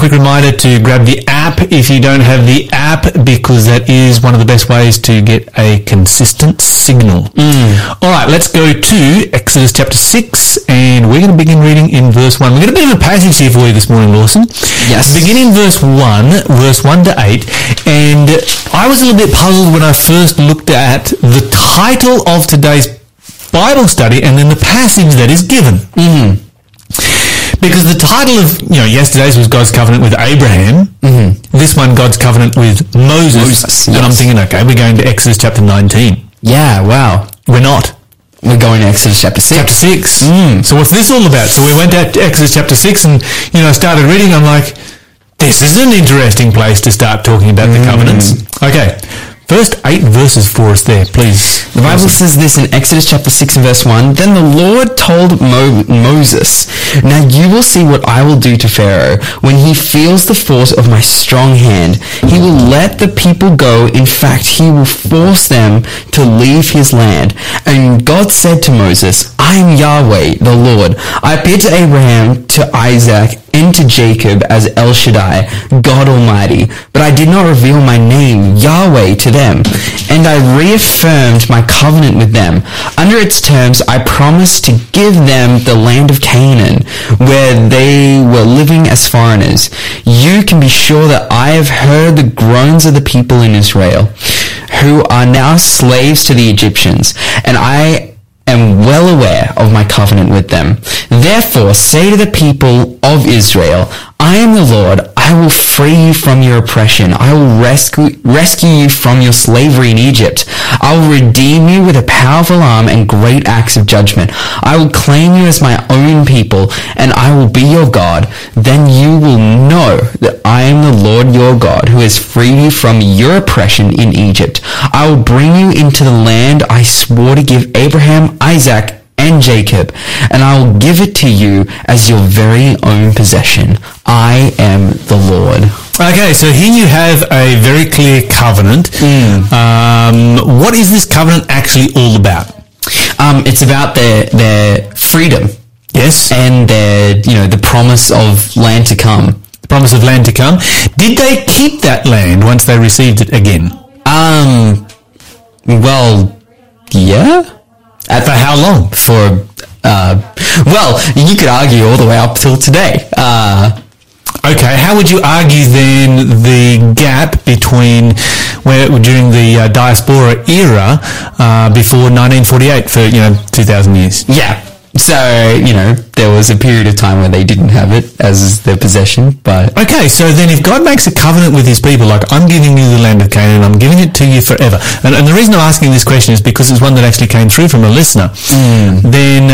quick reminder to grab the app if you don't have the app because that is one of the best ways to get a consistent signal. Mm. All right, let's go to Exodus chapter 6 and we're going to begin reading in verse 1. We're going to bit of a passage here for you this morning, Lawson. Yes. Beginning verse 1, verse 1 to 8. And I was a little bit puzzled when I first looked at the title of today's Bible study and then the passage that is given. Mm-hmm. Because the title of, you know, yesterday's was God's covenant with Abraham. Mm-hmm. This one, God's covenant with Moses. Moses, And I'm thinking, okay, we're going to Exodus chapter 19. Yeah, wow. We're not. We're going to Exodus chapter 6. Chapter 6. Mm. So what's this all about? So we went to Exodus chapter 6 and, you know, started reading. I'm like, this is an interesting place to start talking about the mm. covenants. Okay. First eight verses for us there, please. The Bible says this in Exodus chapter 6 and verse 1. Then the Lord told Mo- Moses, Now you will see what I will do to Pharaoh. When he feels the force of my strong hand, he will let the people go. In fact, he will force them to leave his land. And God said to Moses, I am Yahweh, the Lord. I appeared to Abraham, to Isaac, and to Jacob as El Shaddai, God Almighty, but I did not reveal my name, Yahweh, to them, and I reaffirmed my covenant with them. Under its terms, I promised to give them the land of Canaan, where they were living as foreigners. You can be sure that I have heard the groans of the people in Israel, who are now slaves to the Egyptians, and I am well aware of my covenant with them. Therefore, say to the people of Israel, I am the Lord. I will free you from your oppression. I will rescue, rescue you from your slavery in Egypt. I will redeem you with a powerful arm and great acts of judgment. I will claim you as my own people, and I will be your God. Then you will know that I am the Lord your God, who has freed you from your oppression in Egypt. I will bring you into the land I swore to give Abraham, Isaac, and Jacob, and I will give it to you as your very own possession. I am the Lord. Okay, so here you have a very clear covenant. Um, what is this covenant actually all about? Um, it's about their their freedom Yes. and their you know the promise of land to come. The promise of land to come. Did they keep that land once they received it again? Um, well, yeah. At for how long? For uh, well, you could argue all the way up till today. Uh, Okay, how would you argue then the gap between where during the uh, diaspora era uh, before 1948 for you know 2,000 years? yeah. So you know there was a period of time where they didn't have it as their possession, but Okay, so then if God makes a covenant with his people, like I'm giving you the land of Canaan, I'm giving it to you forever. And, and the reason I'm asking this question is because it's one that actually came through from a listener. Mm. Then,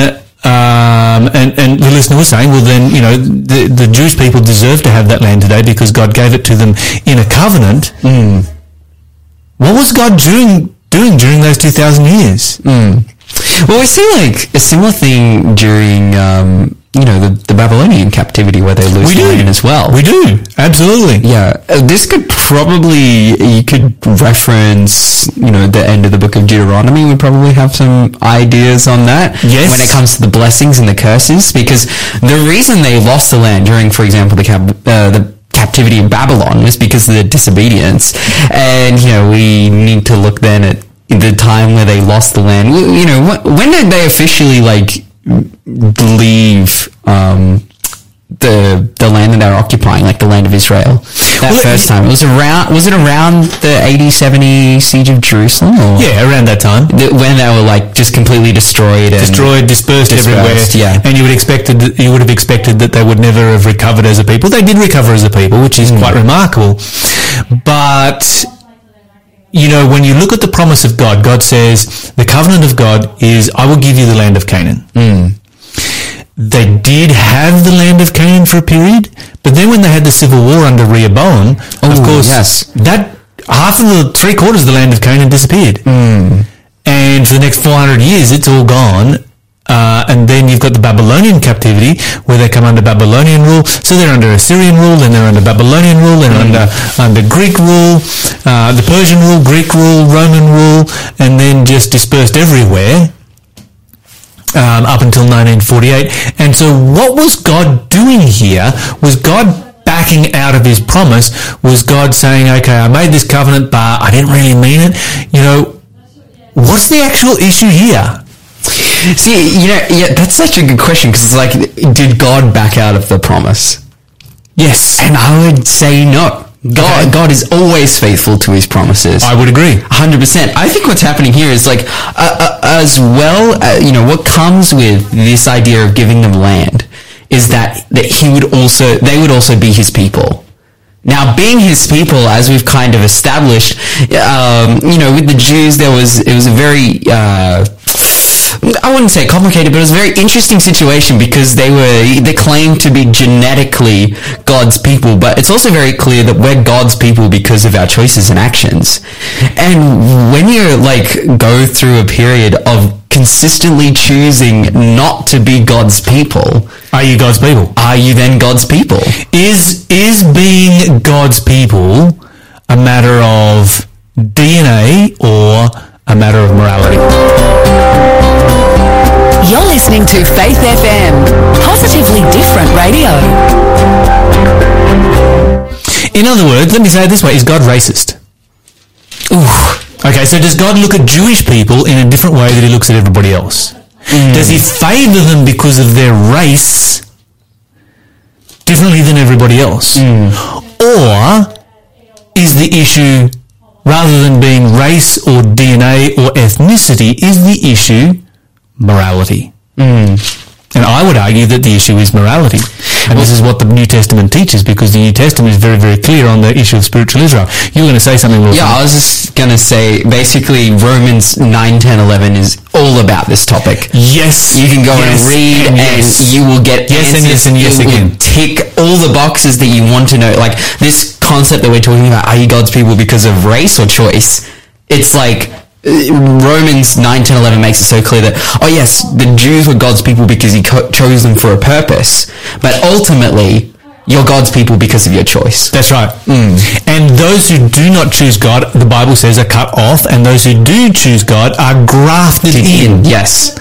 um, and, and the listener was saying, well then, you know, the, the Jewish people deserve to have that land today because God gave it to them in a covenant. Mm. What was God doing, doing during those 2,000 years? Mm. Well, we see like a similar thing during, um, you know, the, the Babylonian captivity where they lose We the do. land as well. We do, absolutely. yeah, uh, this could probably you could reference, you know, the end of the book of Deuteronomy We probably have some ideas on that. Yes. When it comes to the blessings and the curses, because the reason they lost the land during, for example, the cap, uh, the captivity in Babylon was because of their disobedience, and you know we need to look then at the time where they lost the land. You know, when did they officially like leave? Um, the the land that they were occupying, like the land of Israel, that Well, first time. It was around. Was it around the AD seventy siege of Jerusalem? Or Yeah, around that time. the- when they were like just completely destroyed. And, destroyed, dispersed, everywhere. Dispersed, yeah. And you would expected you would have expected that they would never have recovered as a people. They did recover as a people, which is quite remarkable. But you know, when you look at the promise of God, God says the covenant of God is, "I will give you the land of Canaan." Hmm. They did have the land of Canaan for a period, but then when they had the civil war under Rehoboam, of course, yes. that half of the three quarters of the land of Canaan disappeared. Hmm. And for the next 400 years, it's all gone. Uh, and then you've got the Babylonian captivity, where they come under Babylonian rule. So they're under Assyrian rule, then they're under Babylonian rule, then under under Greek rule, uh, the Persian rule, Greek rule, Roman rule, and then just dispersed everywhere um, up until 1948. And so what was God doing here was God backing out of his promise was God saying, okay, I made this covenant, but I didn't really mean it. You know, what's the actual issue here? See, you know, yeah, that's such a good question because it's like, did God back out of the promise? Yes. And I would say no. God, Okay. God is always faithful to his promises. I would agree. Hundred percent. I think what's happening here is like, uh, uh, as well, uh, you know, what comes with this idea of giving them land is that that he would also, they would also be his people. Now, being his people, as we've kind of established, um, you know, with the Jews, there was it was a very uh, I wouldn't say complicated, but it was a very interesting situation because they were they claimed to be genetically God's people, but it's also very clear that we're God's people because of our choices and actions. And when you like go through a period of consistently choosing not to be God's people, Are you God's people? are you then God's people? Is is being God's people a matter of DNA or a matter of morality? You're listening to Faith FM, positively different radio. In other words, let me say it this way: Is God racist? Ooh. Okay, so does God look at Jewish people in a different way that He looks at everybody else? Hmm. Does He favour them because of their race differently than everybody else? Hmm. Or is the issue, rather than being race or DNA or ethnicity, is the issue morality? Hmm. And I would argue that the issue is morality. And this is what the New Testament teaches because the New Testament is very, very clear on the issue of spiritual Israel. You were going to say something, Wilson. Yeah, I was just gonna say basically Romans 9, 10, 11 is all about this topic. Yes. You can go Yes, and read and and, yes. you will get Yes, and answers. yes, and yes will again. Tick all the boxes that you want to know. Like this concept that we're talking about, are you God's people because of race or choice? It's like Romans 9, 10, 11 makes it so clear that, oh yes, the Jews were God's people because he co- chose them for a purpose. But ultimately, you're God's people because of your choice. That's right. Mm. And those who do not choose God, the Bible says, are cut off, and those who do choose God are grafted in. Yes.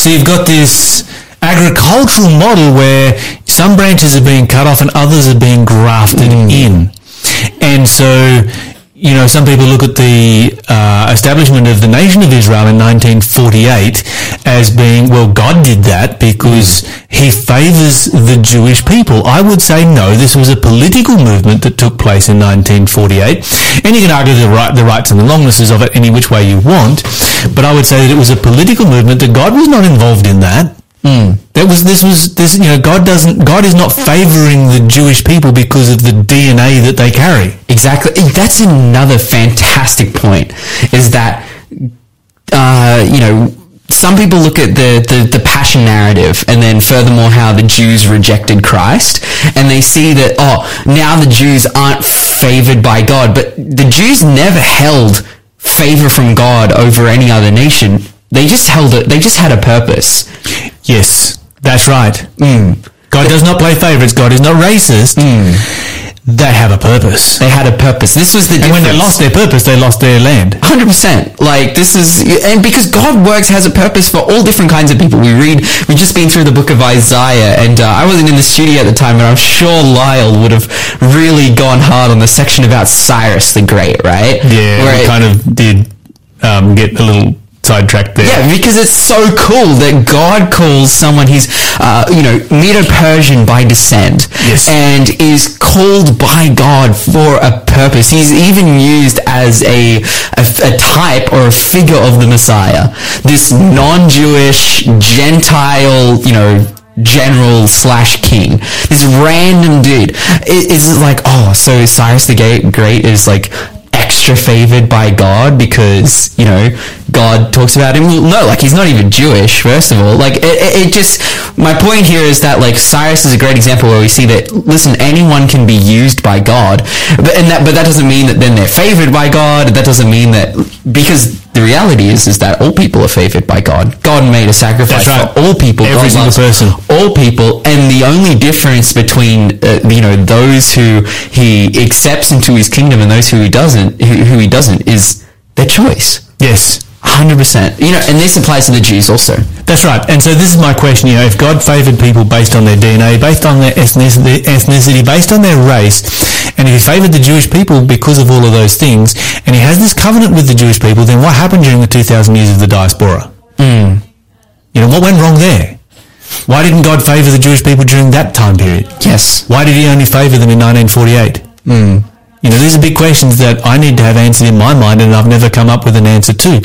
So you've got this agricultural model where some branches are being cut off and others are being grafted mm. in. And so, you know, some people look at the uh, establishment of the nation of Israel in 1948 as being, well, God did that because he favors the Jewish people. I would say no, this was a political movement that took place in 1948. And you can argue the, the rights and the longnesses of it any which way you want. But I would say that it was a political movement that God was not involved in that. That was this was this you know God doesn't God is not favoring the Jewish people because of the DNA that they carry. Exactly. That's another fantastic point. Is that uh, you know some people look at the, the the passion narrative and then furthermore how the Jews rejected Christ and they see that oh now the Jews aren't favored by God, but the Jews never held favor from God over any other nation. They just held it. They just had a purpose. Yes, that's right. God does not play favorites. God is not racist. They have a purpose. They had a purpose. This was the And when they lost their purpose, they lost their land. Hundred percent. Like this is, and because God works has a purpose for all different kinds of people. We read, we've just been through the book of Isaiah, and uh, I wasn't in the studio at the time, but I'm sure Lyle would have really gone hard on the section about Cyrus the Great, right? Yeah, Where we it- kind of did um, get a little sidetracked there. Yeah, because it's so cool that God calls someone he's, uh, you know, Medo-Persian by descent, Yes. and is called by God for a purpose. He's even used as a, a, a type or a figure of the Messiah. This non-Jewish, Gentile, you know, general slash king. This random dude. It, it's like, oh, so Cyrus the Great is like extra favored by God because, you know, God talks about him. No, like he's not even Jewish, first of all. Like it, it, it just, my point here is that like Cyrus is a great example where we see that, listen, anyone can be used by God, but, and that, but that doesn't mean that then they're favored by God. That doesn't mean that, because the reality is, is that all people are favored by God. God made a sacrifice right. for all people. Every God single person. all people, and the only difference between uh, you know those who he accepts into his kingdom and those who he doesn't, who, who he doesn't, is their choice. Yes. Hundred percent. You know, and this applies to the Jews also. That's right. And so this is my question, you know, if God favoured people based on their DNA, based on their ethnicity, ethnicity, based on their race, and if he favoured the Jewish people because of all of those things, and he has this covenant with the Jewish people, then what happened during the 2,000 years of the diaspora? Hmm. You know, what went wrong there? Why didn't God favour the Jewish people during that time period? Yes. Why did he only favour them in 1948? Hmm. You know, these are big questions that I need to have answered in my mind and I've never come up with an answer to.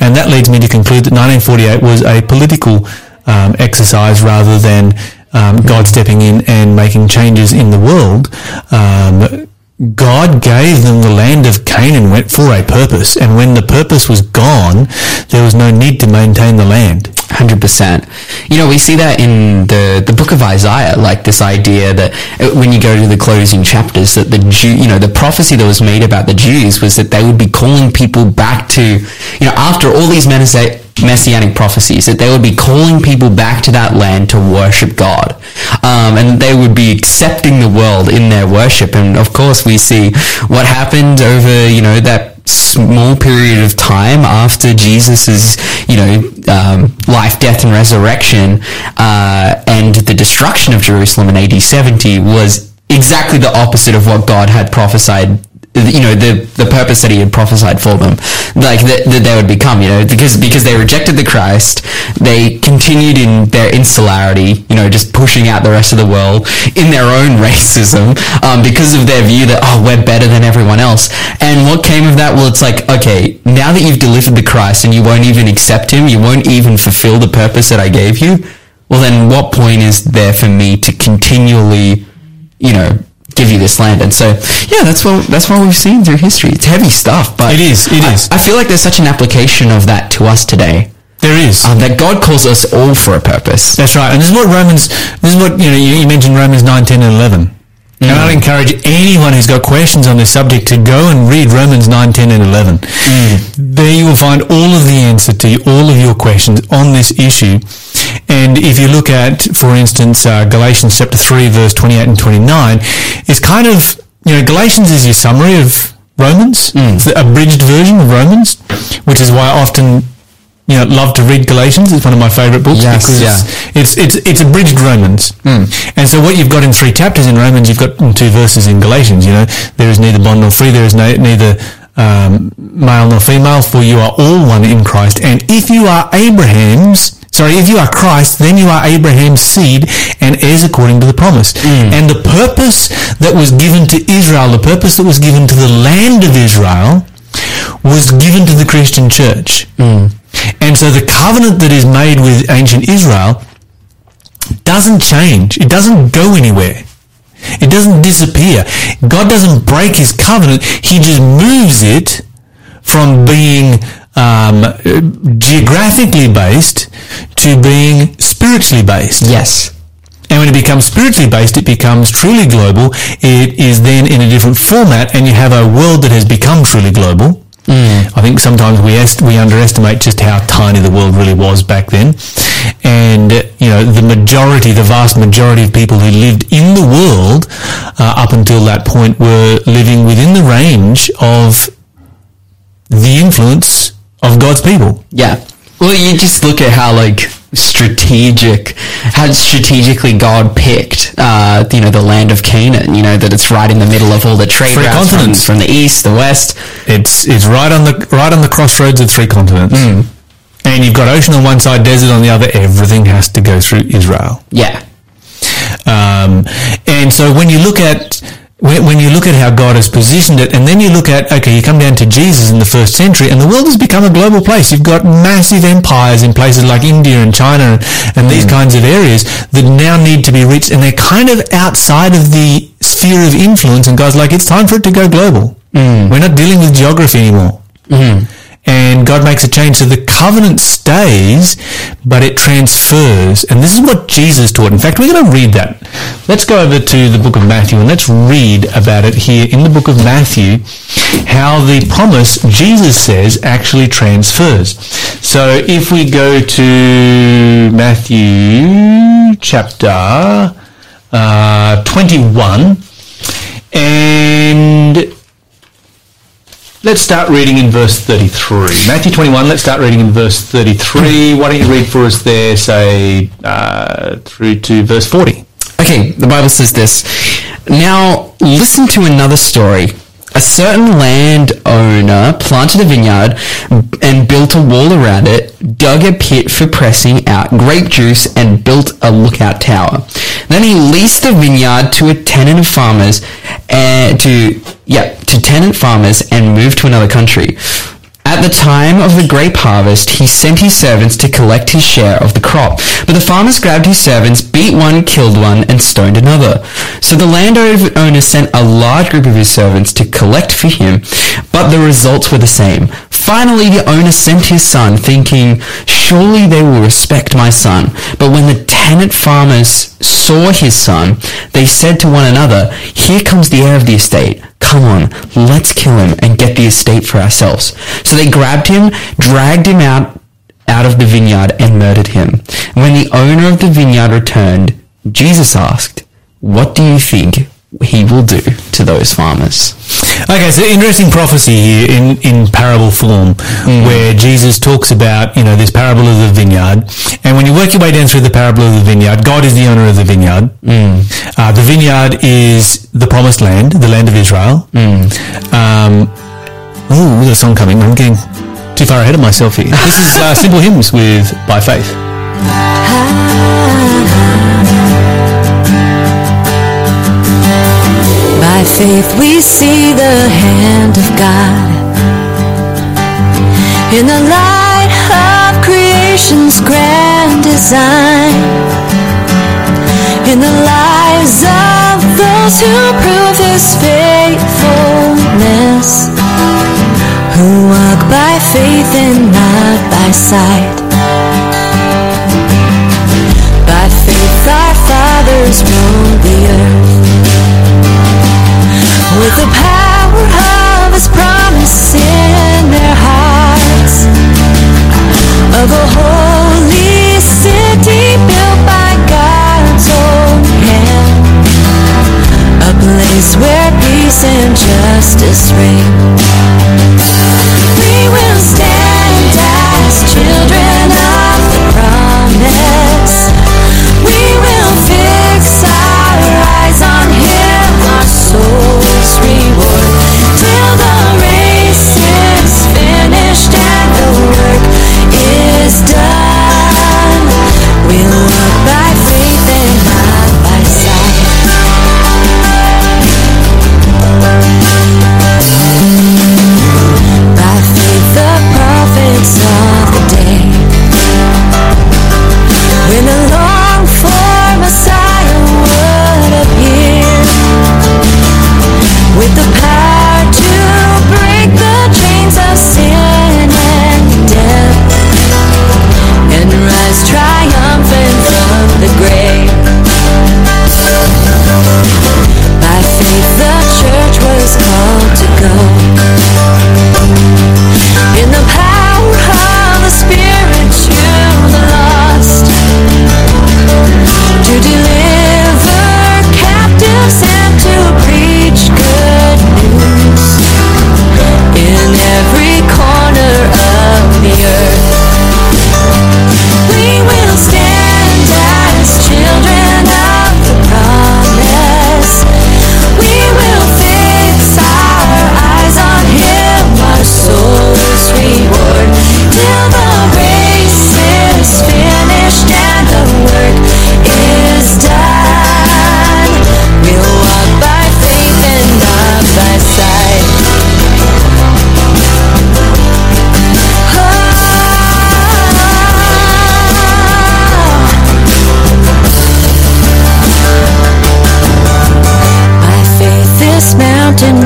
And that leads me to conclude that 1948 was a political um, exercise rather than um, God stepping in and making changes in the world. Um, God gave them the land of Canaan went for a purpose, and when the purpose was gone, there was no need to maintain the land. Hundred percent. You know, we see that in the the book of Isaiah, like this idea that uh, when you go to the closing chapters, that the Jew, you know, the prophecy that was made about the Jews was that they would be calling people back to, you know, after all these messianic prophecies, that they would be calling people back to that land to worship God, um, and they would be accepting the world in their worship. And of course, we see what happened over, you know, that small period of time after Jesus's, you know, um, life, death, and resurrection, uh, and the destruction of Jerusalem in AD 70 was exactly the opposite of what God had prophesied. You know the the purpose that He had prophesied for them, like that, that they would become. You know because because they rejected the Christ, they continued in their insularity. You know just pushing out the rest of the world in their own racism um, because of their view that oh we're better than everyone else. And what came of that? Well, it's like okay now that you've delivered the Christ and you won't even accept Him, you won't even fulfill the purpose that I gave you. Well, then what point is there for me to continually, you know, give you this land? And so, yeah, that's what that's what we've seen through history. It's heavy stuff, but It is, it I, is. I feel like there's such an application of that to us today. There is. Um, that God calls us all for a purpose. That's right. And this is what Romans, this is what, you know, you, you mentioned Romans 9, 10 and 11. And I'd hmm. encourage anyone who's got questions on this subject to go and read Romans 9, 10 and 11. Hmm. There you will find all of the answer to all of your questions on this issue. And if you look at, for instance, uh, Galatians chapter 3, verse 28 and 29, it's kind of, you know, Galatians is your summary of Romans. Hmm. It's the abridged version of Romans, which is why often you know, love to read Galatians. It's one of my favourite books Yes, because yeah. it's, it's it's abridged Romans. Hmm. And so what you've got in three chapters in Romans, you've got in two verses in Galatians. You know, there is neither bond nor free. There is no, neither um, male nor female, for you are all one in Christ. And if you are Abraham's Sorry, if you are Christ, then you are Abraham's seed and heirs according to the promise. Hmm. And the purpose that was given to Israel, the purpose that was given to the land of Israel, was given to the Christian church. Hmm. And so the covenant that is made with ancient Israel doesn't change. It doesn't go anywhere. It doesn't disappear. God doesn't break his covenant. He just moves it from being um, geographically based to being spiritually based. Yes. And when it becomes spiritually based, it becomes truly global. It is then in a different format, and you have a world that has become truly global. I think sometimes we est- we underestimate just how tiny the world really was back then, and you know the majority, the vast majority of people who lived in the world uh, up until that point were living within the range of the influence of God's people. Yeah. Well, you just look at how like strategic, how strategically God picked, uh, you know, the land of Canaan. You know that it's right in the middle of all the trade Three routes from, continents. from the east, the west. It's it's right on the right on the crossroads of three continents. Mm. And you've got ocean on one side, desert on the other. Everything has to go through Israel. Yeah. Um, and so when you look at when, when you look at how God has positioned it, and then you look at okay, you come down to Jesus in the first century, and the world has become a global place. You've got massive empires in places like India and China and, and these mm. kinds of areas that now need to be reached, and they're kind of outside of the sphere of influence. And God's like, it's time for it to go global. Mm. We're not dealing with geography anymore mm. And God makes a change. So the covenant stays, but it transfers. And this is what Jesus taught. In fact, we're going to read that. Let's go over to the book of Matthew and let's read about it here in the book of Matthew, how the promise Jesus says actually transfers. So if we go to Matthew chapter uh, 21 and let's start reading in verse 33. Matthew 21, let's start reading in verse 33. Why don't you read for us there, say, uh, through to verse 40? Okay, the Bible says this. Now, listen to another story. A certain landowner planted a vineyard and built a wall around it, dug a pit for pressing out grape juice, and built a lookout tower. Then he leased the vineyard to a tenant of farmers, and to yeah, to tenant farmers, and moved to another country. At the time of the grape harvest, he sent his servants to collect his share of the crop. But the farmers grabbed his servants, beat one, killed one, and stoned another. So the landowner sent a large group of his servants to collect for him, but the results were the same. Finally, the owner sent his son, thinking, Surely they will respect my son. But when the tenant farmers saw his son, they said to one another, Here comes the heir of the estate. Come on, let's kill him and get the estate for ourselves. So they grabbed him, dragged him out out of the vineyard and murdered him. When the owner of the vineyard returned, Jesus asked, What do you think he will do to those farmers? Okay, so interesting prophecy here in, in parable form, where Jesus talks about, you know, this parable of the vineyard. And when you work your way down through the parable of the vineyard, God is the owner of the vineyard. Uh, the vineyard is the promised land, the land of Israel. Um, ooh, there's a song coming. I'm getting too far ahead of myself here. This is uh, Simple Hymns with By Faith. faith we see the hand of God. In the light of creation's grand design, in the lives of those who prove His faithfulness, who walk by faith and not by sight. By faith our fathers ruled the earth with the power of his promise in their hearts. Of a holy city built by God's own hand. A place where peace and justice reign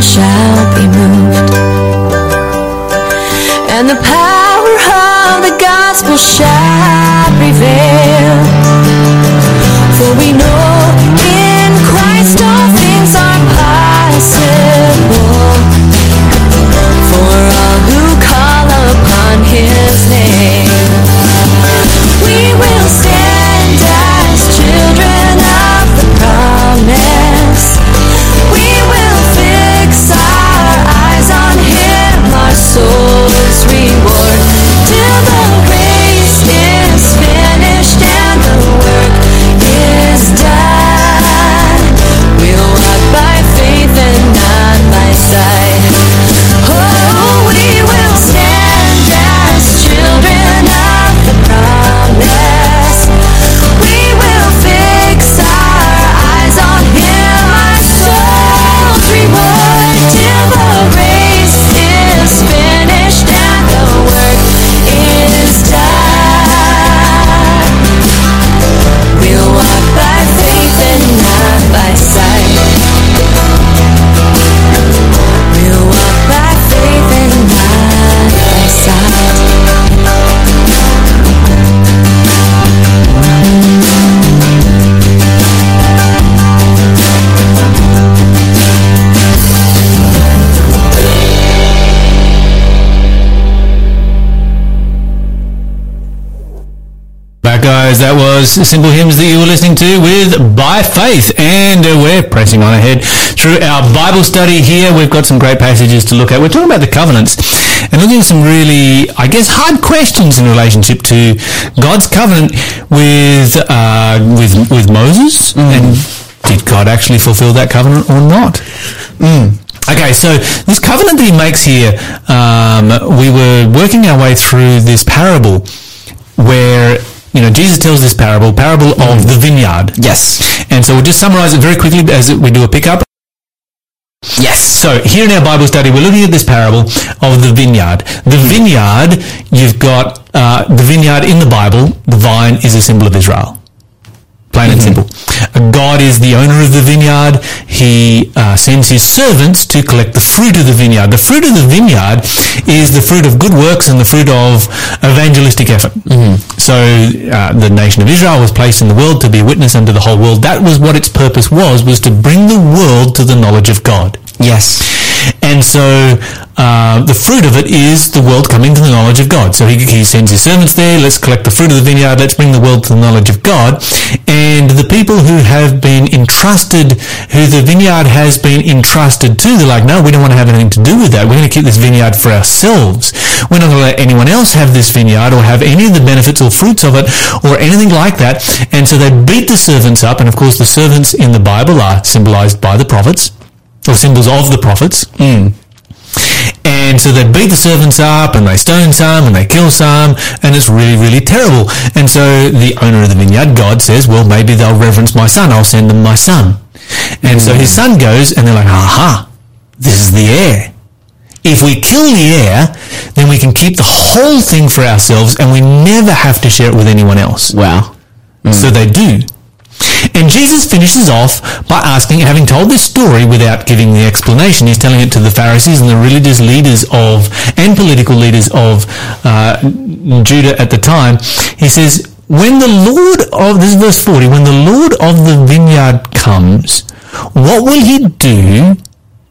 mountain That was Simple Hymns that you were listening to with By Faith. And uh, we're pressing on ahead through our Bible study here. We've got some great passages to look at. We're talking about the covenants and looking at some really, I guess, hard questions in relationship to God's covenant with, uh, with, with Moses. And did God actually fulfill that covenant or not? Okay, so this covenant that he makes here, um, we were working our way through this parable where, you know, Jesus tells this parable, parable of the vineyard. Yes. And so we'll just summarize it very quickly as we do a pickup. Yes. So here in our Bible study, we're looking at this parable of the vineyard. The vineyard, you've got uh, the vineyard in the Bible. The vine is a symbol of Israel. Plain and simple. God is the owner of the vineyard. He uh, sends his servants to collect the fruit of the vineyard. The fruit of the vineyard is the fruit of good works and the fruit of evangelistic effort. So uh, the nation of Israel was placed in the world to be a witness unto the whole world. That was what its purpose was, was to bring the world to the knowledge of God. Yes. And so uh, the fruit of it is the world coming to the knowledge of God. So he, he sends his servants there. Let's collect the fruit of the vineyard. Let's bring the world to the knowledge of God. And the people who have been entrusted, who the vineyard has been entrusted to, they're like, no, we don't want to have anything to do with that. We're going to keep this vineyard for ourselves. We're not going to let anyone else have this vineyard or have any of the benefits or fruits of it or anything like that. And so they beat the servants up. And of course, the servants in the Bible are symbolized by the prophets or symbols of the prophets. And so they beat the servants up and they stone some and they kill some and it's really, really terrible. And so the owner of the vineyard, God says, well, maybe they'll reverence my son. I'll send them my son. And so his son goes and they're like, aha, this is the heir. If we kill the heir, then we can keep the whole thing for ourselves and we never have to share it with anyone else. Wow. So they do. And Jesus finishes off by asking, having told this story without giving the explanation, he's telling it to the Pharisees and the religious leaders of, and political leaders of uh, Judah at the time. He says, when the Lord of, this is verse 40, when the Lord of the vineyard comes, what will he do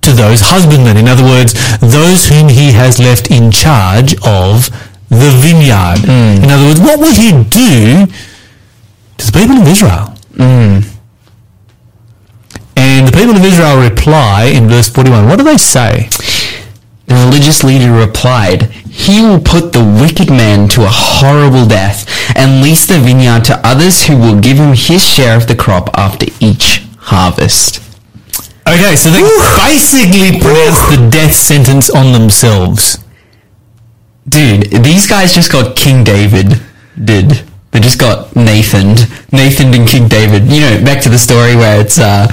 to those husbandmen? In other words, those whom he has left in charge of the vineyard. In other words, what will he do to the people of Israel? Mm. And the people of Israel reply in verse 41. What do they say? The religious leader replied, He will put the wicked man to a horrible death and lease the vineyard to others who will give him his share of the crop after each harvest. Okay, so they basically pronounce the death sentence on themselves. Dude, these guys just got King David. Did. They just got Nathan. Nathan and King David. You know, back to the story where it's, uh,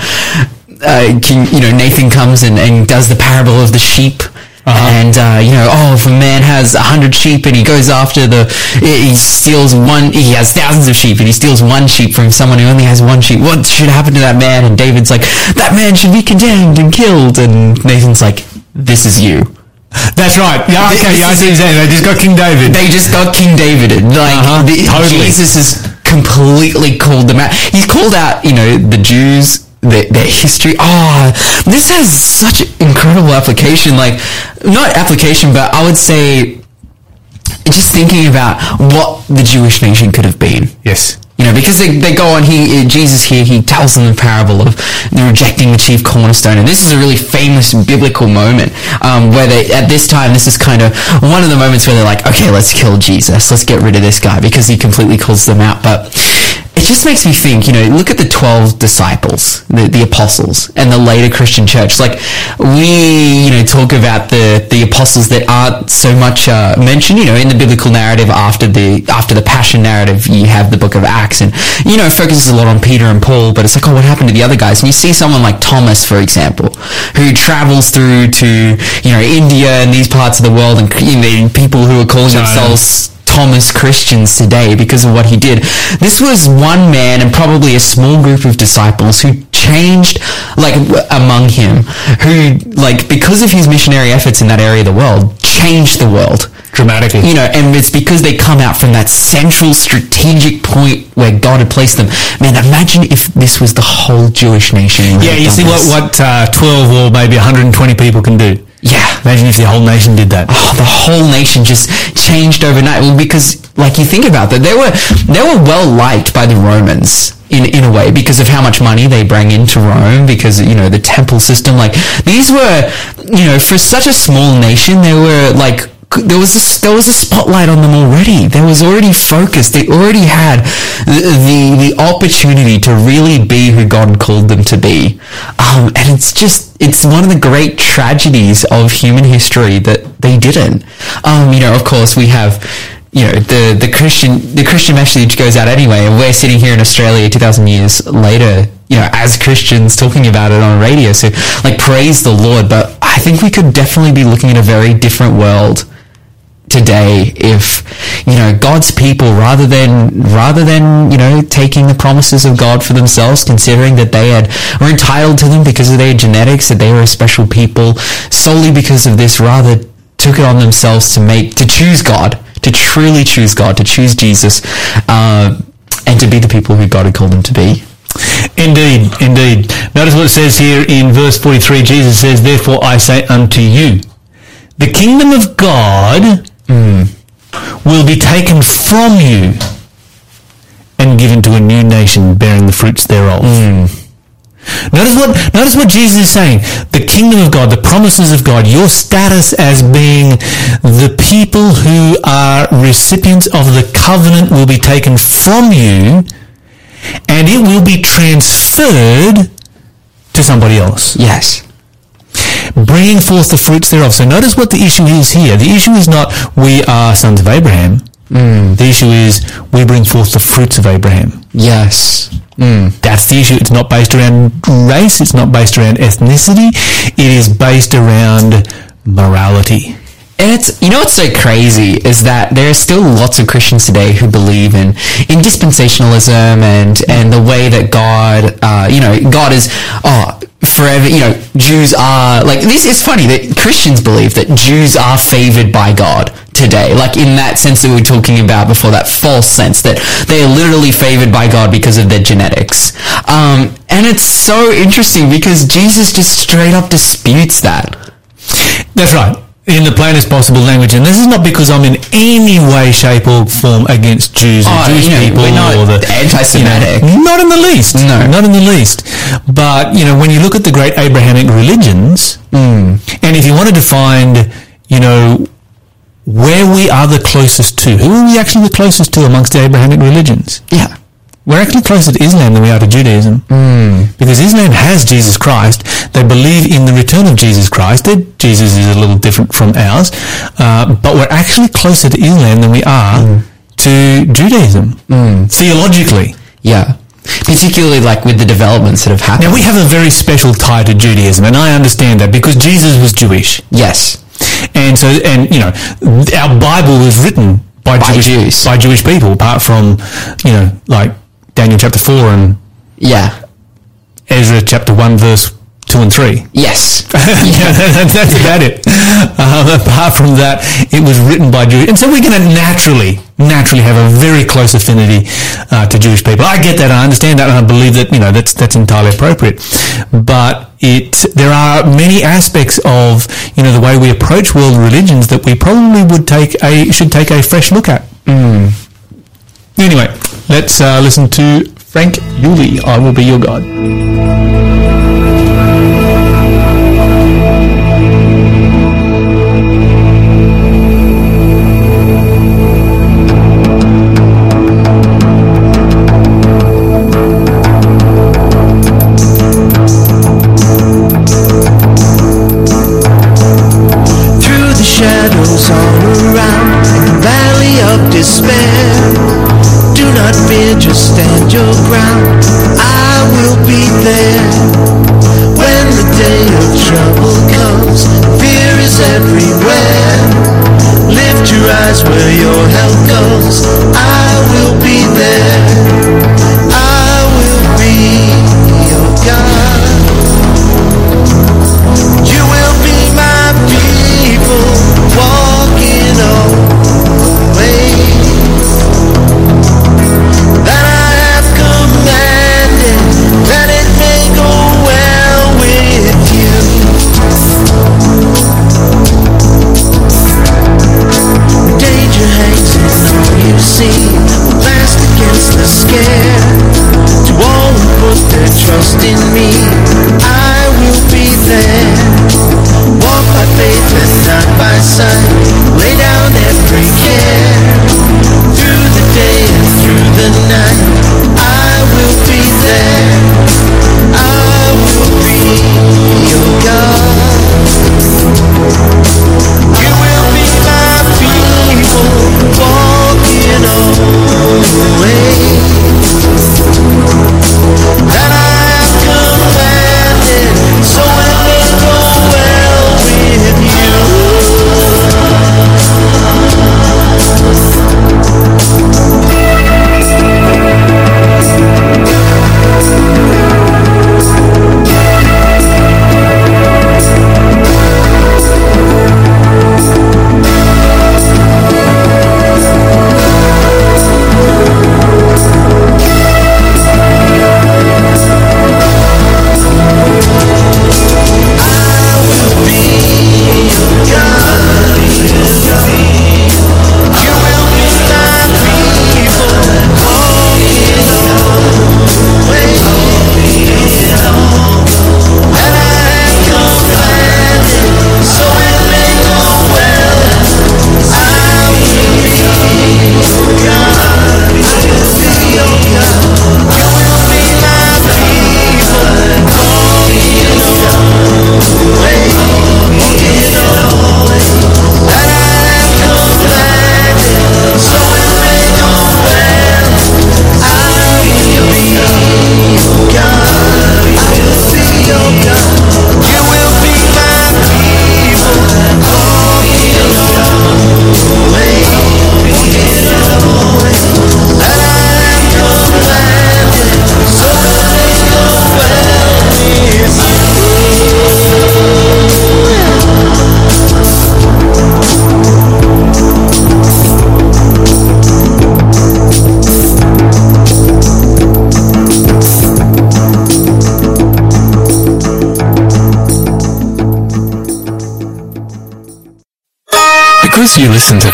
uh, King, you know, Nathan comes and, and does the parable of the sheep. And, uh, you know, oh, if a man has a hundred sheep and he goes after the, he steals one, he has thousands of sheep and he steals one sheep from someone who only has one sheep. What should happen to that man? And David's like, that man should be condemned and killed. And Nathan's like, this is you. That's right. Yeah, okay, yeah, I see what you're saying. They just got King David. They just got King David. Like Uh-huh, the, totally. Jesus has completely called them out. He's called out, you know, the Jews, their, their history. Oh, this has such incredible application. Like, not application, but I would say, just thinking about what the Jewish nation could have been. yes. You know, because they, they go on, he, Jesus here, he tells them the parable of the rejecting the chief cornerstone. And this is a really famous biblical moment, um, where they, at this time, this is kind of one of the moments where they're like, okay, let's kill Jesus. Let's get rid of this guy because he completely calls them out. But it just makes me think, you know, look at the 12 disciples, the, the apostles, and the later Christian church. Like, we, you know, talk about the, the apostles that aren't so much, uh, mentioned, you know, in the biblical narrative after the, after the passion narrative, you have the book of Acts and, you know, it focuses a lot on Peter and Paul, but it's like, oh, what happened to the other guys? And you see someone like Thomas, for example, who travels through to, you know, India and these parts of the world and, you know, people who are calling China. themselves Thomas Christians today because of what he did. This was one man and probably a small group of disciples who changed, like, w- among him, who, like, because of his missionary efforts in that area of the world, changed the world. Dramatically. You know, and it's because they come out from that central strategic point where God had placed them. Man, imagine if this was the whole Jewish nation. Yeah, you see what, what uh, 12 or maybe 120 people can do. Yeah. Imagine if the whole nation did that. oh, the whole nation just changed overnight. Well, because like you think about that, they were they were well liked by the Romans in in a way because of how much money they bring into Rome. Because you know the temple system, like these were, you know, for such a small nation, they were like. There was a, there was a spotlight on them already. There was already focus. They already had the, the the opportunity to really be who God called them to be. Um, and it's just it's one of the great tragedies of human history that they didn't. Um, you know, of course, we have you know the the Christian the Christian message goes out anyway, and we're sitting here in Australia two thousand years later. You know, as Christians talking about it on radio, so like praise the Lord. But I think we could definitely be looking at a very different world today if you know God's people rather than rather than you know taking the promises of God for themselves considering that they had were entitled to them because of their genetics that they were a special people solely because of this rather took it on themselves to make to choose God to truly choose God to choose Jesus uh, and to be the people who God had called them to be Indeed, indeed. Notice what it says here in verse 43. Jesus says, Therefore I say unto you, the kingdom of God Hmm. will be taken from you and given to a new nation bearing the fruits thereof. Hmm. Notice what notice what Jesus is saying. The kingdom of God, the promises of God, your status as being the people who are recipients of the covenant will be taken from you and it will be transferred to somebody else yes bringing forth the fruits thereof. So notice what the issue is here. The issue is not we are sons of Abraham. Hmm. The issue is we bring forth the fruits of Abraham. yes hmm. That's the issue. It's not based around race. It's not based around ethnicity. It is based around morality. And it's you know what's so crazy is that there are still lots of Christians today who believe in in dispensationalism and and the way that God uh, you know God is oh forever you know Jews are like this is funny that Christians believe that Jews are favored by God today. Like in that sense that we were talking about before that false sense that they are literally favored by God because of their genetics. Um, and it's so interesting because Jesus just straight up disputes that. That's right. In the plainest possible language, and this is not because I'm in any way, shape, or form against Jews or Oh, Jewish you know, people or the anti-Semitic. you know, not in the least. No. not in the least. But you know, when you look at the great Abrahamic religions, Hmm. and if you wanted to find, you know, where we are the closest to, who are we actually the closest to amongst the Abrahamic religions? yeah We're actually closer to Islam than we are to Judaism. Hmm. Because Islam has Jesus Christ. They believe in the return of Jesus Christ. Their Jesus is a little different from ours. Uh, but we're actually closer to Islam than we are hmm. to Judaism. Hmm. Theologically. Yeah. Particularly like with the developments that have happened. Now we have a very special tie to Judaism, and I understand that because Jesus was Jewish. yes. And so, and you know, our Bible was written by, By Jewish, Jews. by Jewish people, apart from, you know, like Daniel chapter 4 and Yeah. Ezra chapter 1 verse 2 and 3. Yes. yeah, that- that's about it. Um, apart from that, it was written by Jews. And so we're going to naturally, naturally have a very close affinity uh, to Jewish people. I get that. I understand that. And I believe that, you know, that's, that's entirely appropriate. But it, there are many aspects of, you know, the way we approach world religions that we probably would take a, should take a fresh look at. Anyway, let's uh, listen to Frank Yulee. I will be your God.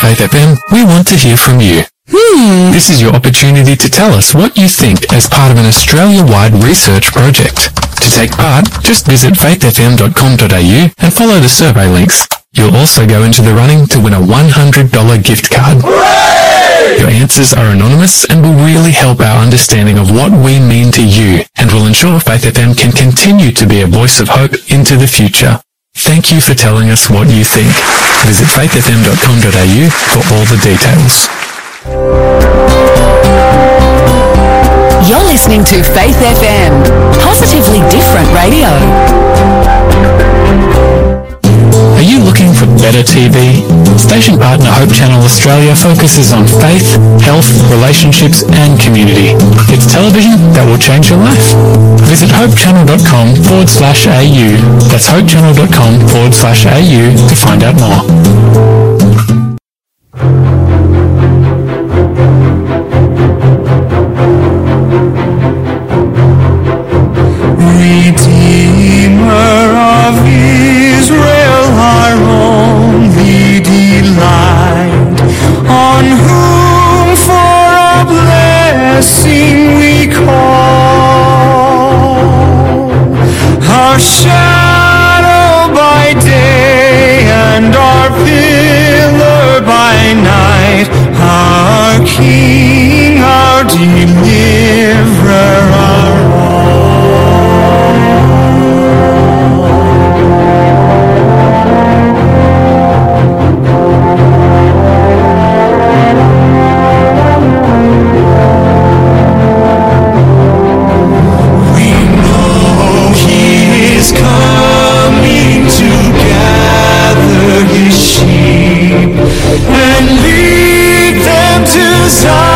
Faith FM, we want to hear from you. Hmm. This is your opportunity to tell us what you think as part of an Australia-wide research project. To take part, just visit faithfm.com.au and follow the survey links. You'll also go into the running to win a $100 gift card. Your answers are anonymous and will really help our understanding of what we mean to you and will ensure Faith FM can continue to be a voice of hope into the future. Thank you for telling us what you think. Visit faithfm.com.au for all the details. You're listening to Faith FM, positively different radio. Better TV? Station partner Hope Channel Australia focuses on faith, health, relationships and community. It's television that will change your life. Visit hopechannel.com forward slash AU. That's hopechannel.com forward slash AU to find out more. Them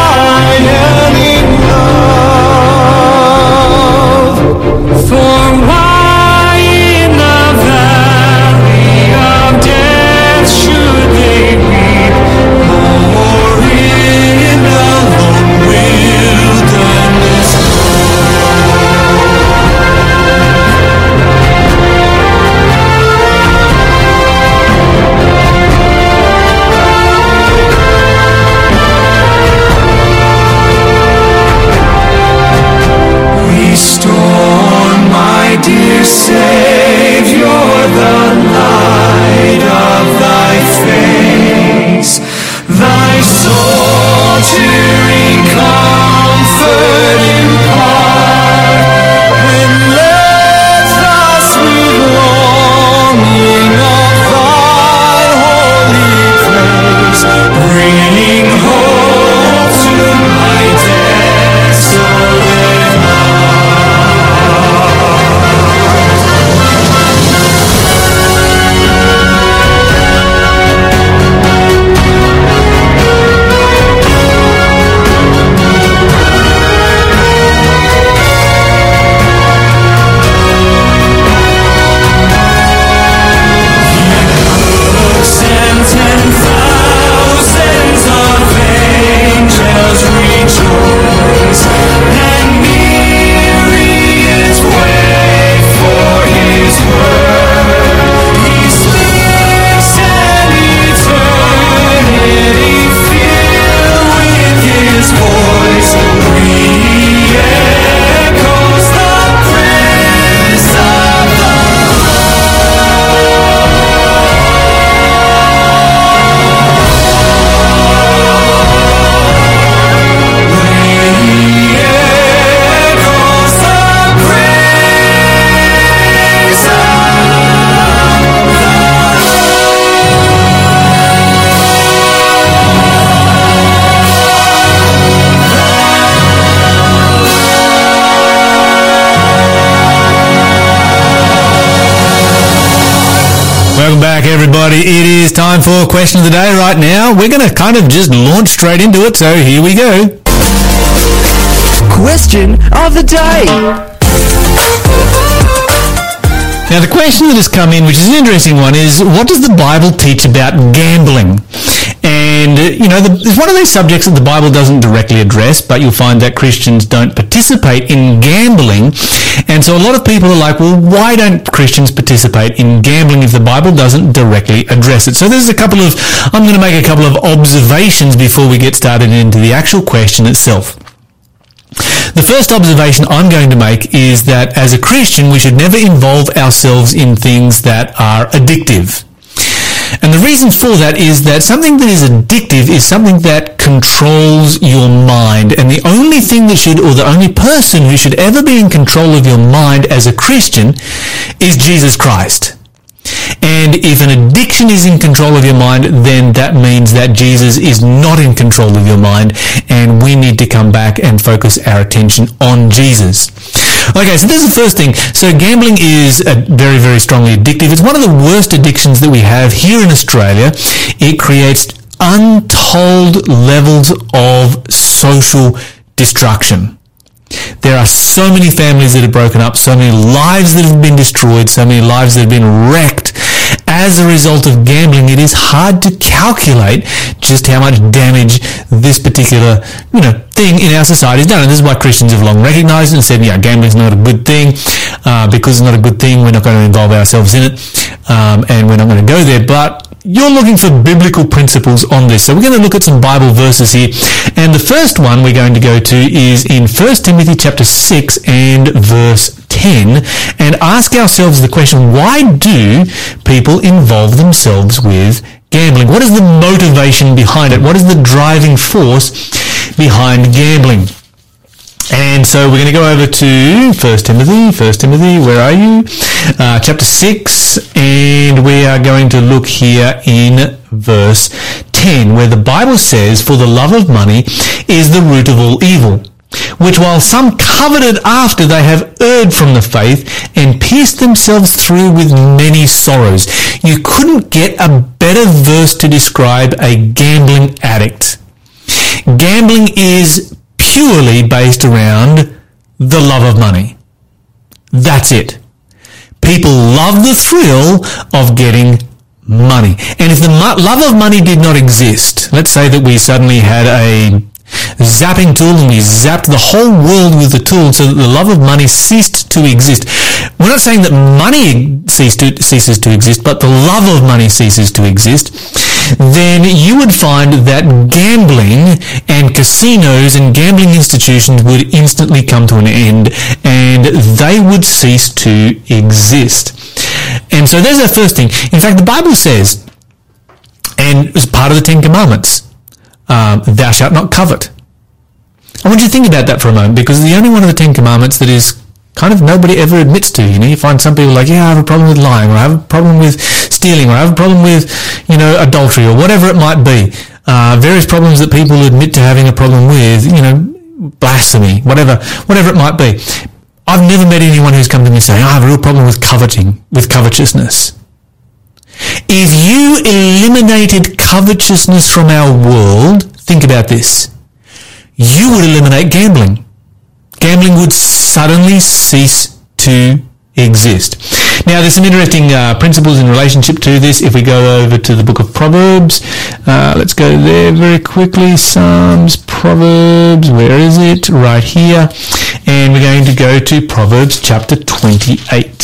for question of the day right now. We're going to kind of just launch straight into it, so here we go. Question of the day. Now, the question that has come in, which is an interesting one, is what does the Bible teach about gambling? And, uh, you know, the, it's one of these subjects that the Bible doesn't directly address, but you'll find that Christians don't participate in gambling. And so a lot of people are like, well, why don't Christians participate in gambling if the Bible doesn't directly address it? So there's a couple of, I'm going to make a couple of observations before we get started into the actual question itself. The first observation I'm going to make is that as a Christian, we should never involve ourselves in things that are addictive. And the reason for that is that something that is addictive is something that controls your mind. And the only thing that should, or the only person who should ever be in control of your mind as a Christian is Jesus Christ. And if an addiction is in control of your mind, then that means that Jesus is not in control of your mind, and we need to come back and focus our attention on Jesus. Okay, so this is the first thing. So gambling is very, very strongly addictive. It's one of the worst addictions that we have here in Australia. It creates untold levels of social destruction. There are so many families that are broken up, so many lives that have been destroyed, so many lives that have been wrecked as a result of gambling. It is hard to calculate just how much damage this particular, you know, thing in our society has done. And this is why Christians have long recognized and said, yeah, gambling's not a good thing. Uh, because it's not a good thing, we're not going to involve ourselves in it. Um, and we're not going to go there. But you're looking for biblical principles on this. So we're going to look at some Bible verses here. And the first one we're going to go to is in 1 Timothy chapter 6 and verse 10 and ask ourselves the question, why do people involve themselves with gambling? What is the motivation behind it? What is the driving force behind gambling? And so we're going to go over to 1 Timothy, 1 Timothy, where are you? Uh, chapter 6, and we are going to look here in verse 10, where the Bible says, For the love of money is the root of all evil, which while some coveted after they have erred from the faith and pierced themselves through with many sorrows. You couldn't get a better verse to describe a gambling addict. Gambling is purely based around the love of money. That's it. People love the thrill of getting money. And if the love of money did not exist, let's say that we suddenly had a zapping tool and we zapped the whole world with the tool so that the love of money ceased to exist. We're not saying that money ceased to, ceases to exist, but the love of money ceases to exist. Then you would find that gambling and casinos and gambling institutions would instantly come to an end and they would cease to exist. And so there's our first thing. In fact, the Bible says, and as part of the Ten Commandments, um, thou shalt not covet. I want you to think about that for a moment because the only one of the Ten Commandments that is kind of nobody ever admits to. You know, you find some people like, yeah, I have a problem with lying, or I have a problem with stealing, or I have a problem with, you know, adultery, or whatever it might be. Uh, various problems that people admit to having a problem with, you know, blasphemy, whatever, whatever it might be. I've never met anyone who's come to me saying, I have a real problem with coveting, with covetousness. If you eliminated covetousness from our world, think about this. You would eliminate gambling. Gambling would suddenly cease to exist. Now, there's some interesting uh, principles in relationship to this. If we go over to the book of Proverbs, uh, let's go there very quickly. Psalms, Proverbs, where is it? Right here. And we're going to go to Proverbs chapter 28.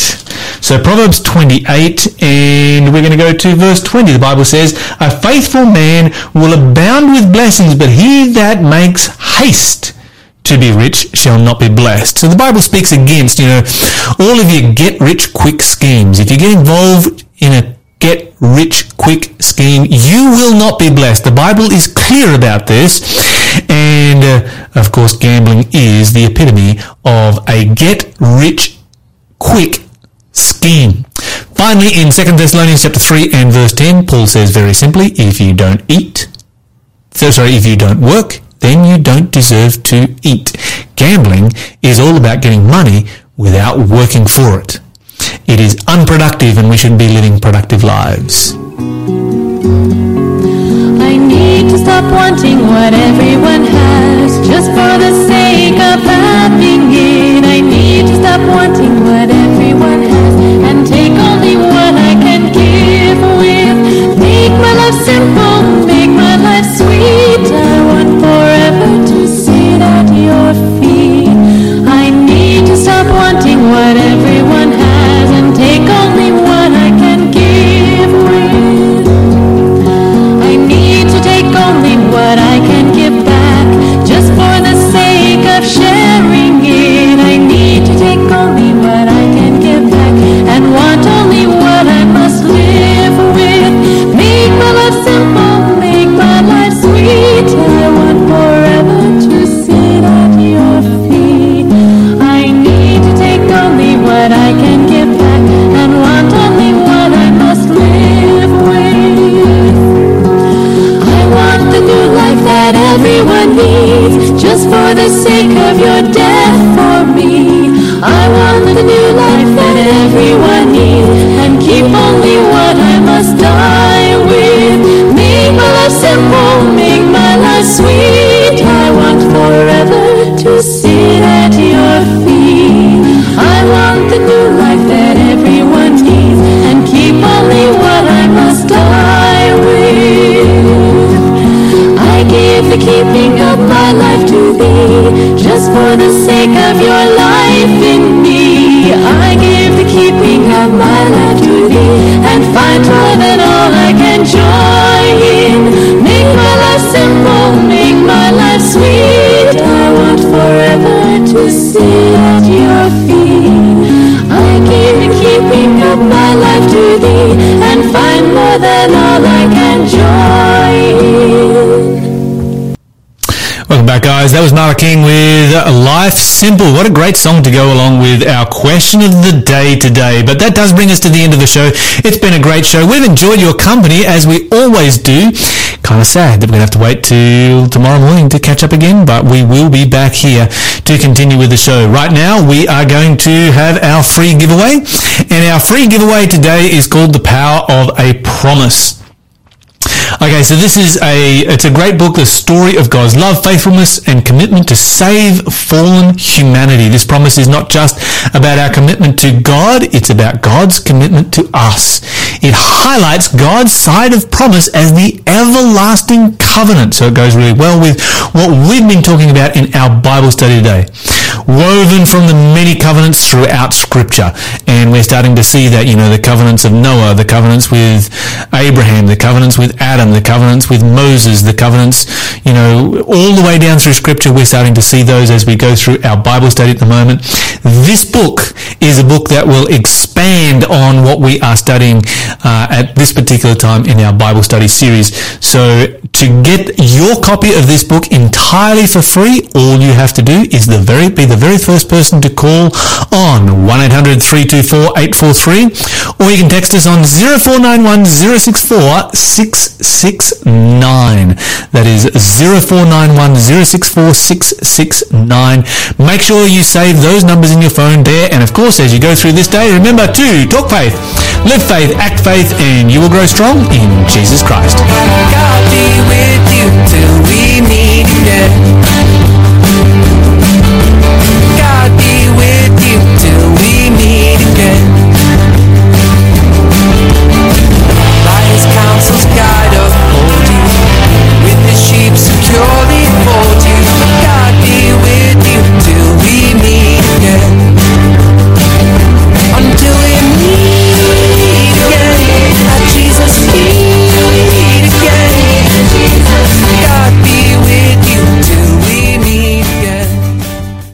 So Proverbs 28, and we're going to go to verse 20. The Bible says, A faithful man will abound with blessings, but he that makes haste to be rich shall not be blessed. So the Bible speaks against, you know, all of your get rich quick schemes. If you get involved in a get rich quick scheme, you will not be blessed. The Bible is clear about this. And uh, of course, gambling is the epitome of a get rich quick scheme. Finally, in 2 Thessalonians chapter 3 and verse 10, Paul says very simply, if you don't eat, so sorry, if you don't work, then you don't deserve to eat. Gambling is all about getting money without working for it. It is unproductive and we should be living productive lives. I need to stop wanting what everyone has just for the sake of having it. I need to stop wanting what everyone has and take only what I can give with. Make my life simple, That was Mara King with Life Simple. What a great song to go along with our question of the day today. But that does bring us to the end of the show. It's been a great show. We've enjoyed your company as we always do. Kind of sad that we're going to have to wait till tomorrow morning to catch up again, but we will be back here to continue with the show. Right now, we are going to have our free giveaway. And our free giveaway today is called The Power of a Promise. Okay, so this is a it's a great book, the story of God's love, faithfulness, and commitment to save fallen humanity. This promise is not just about our commitment to God, it's about God's commitment to us. It highlights God's side of promise as the everlasting covenant. So it goes really well with what we've been talking about in our Bible study today. Woven from the many covenants throughout scripture. And we're starting to see that, you know, the covenants of Noah, the covenants with Abraham, the covenants with Adam, the covenants with Moses, the covenants, you know, all the way down through scripture, we're starting to see those as we go through our Bible study at the moment. This book is a book that will expand on what we are studying uh, at this particular time in our Bible study series. So to get your copy of this book entirely for free, all you have to do is the very be the very first person to call on 1-800-324-843 or you can text us on 0491 064 669. That is 0491 064 669. Make sure you save those numbers in your phone there and of course as you go through this day remember to talk faith, live faith, act faith and you will grow strong in Jesus Christ. God be with you till we meet again. God be with you till we meet again. Counsel's guide of holding, with the sheep securely folded.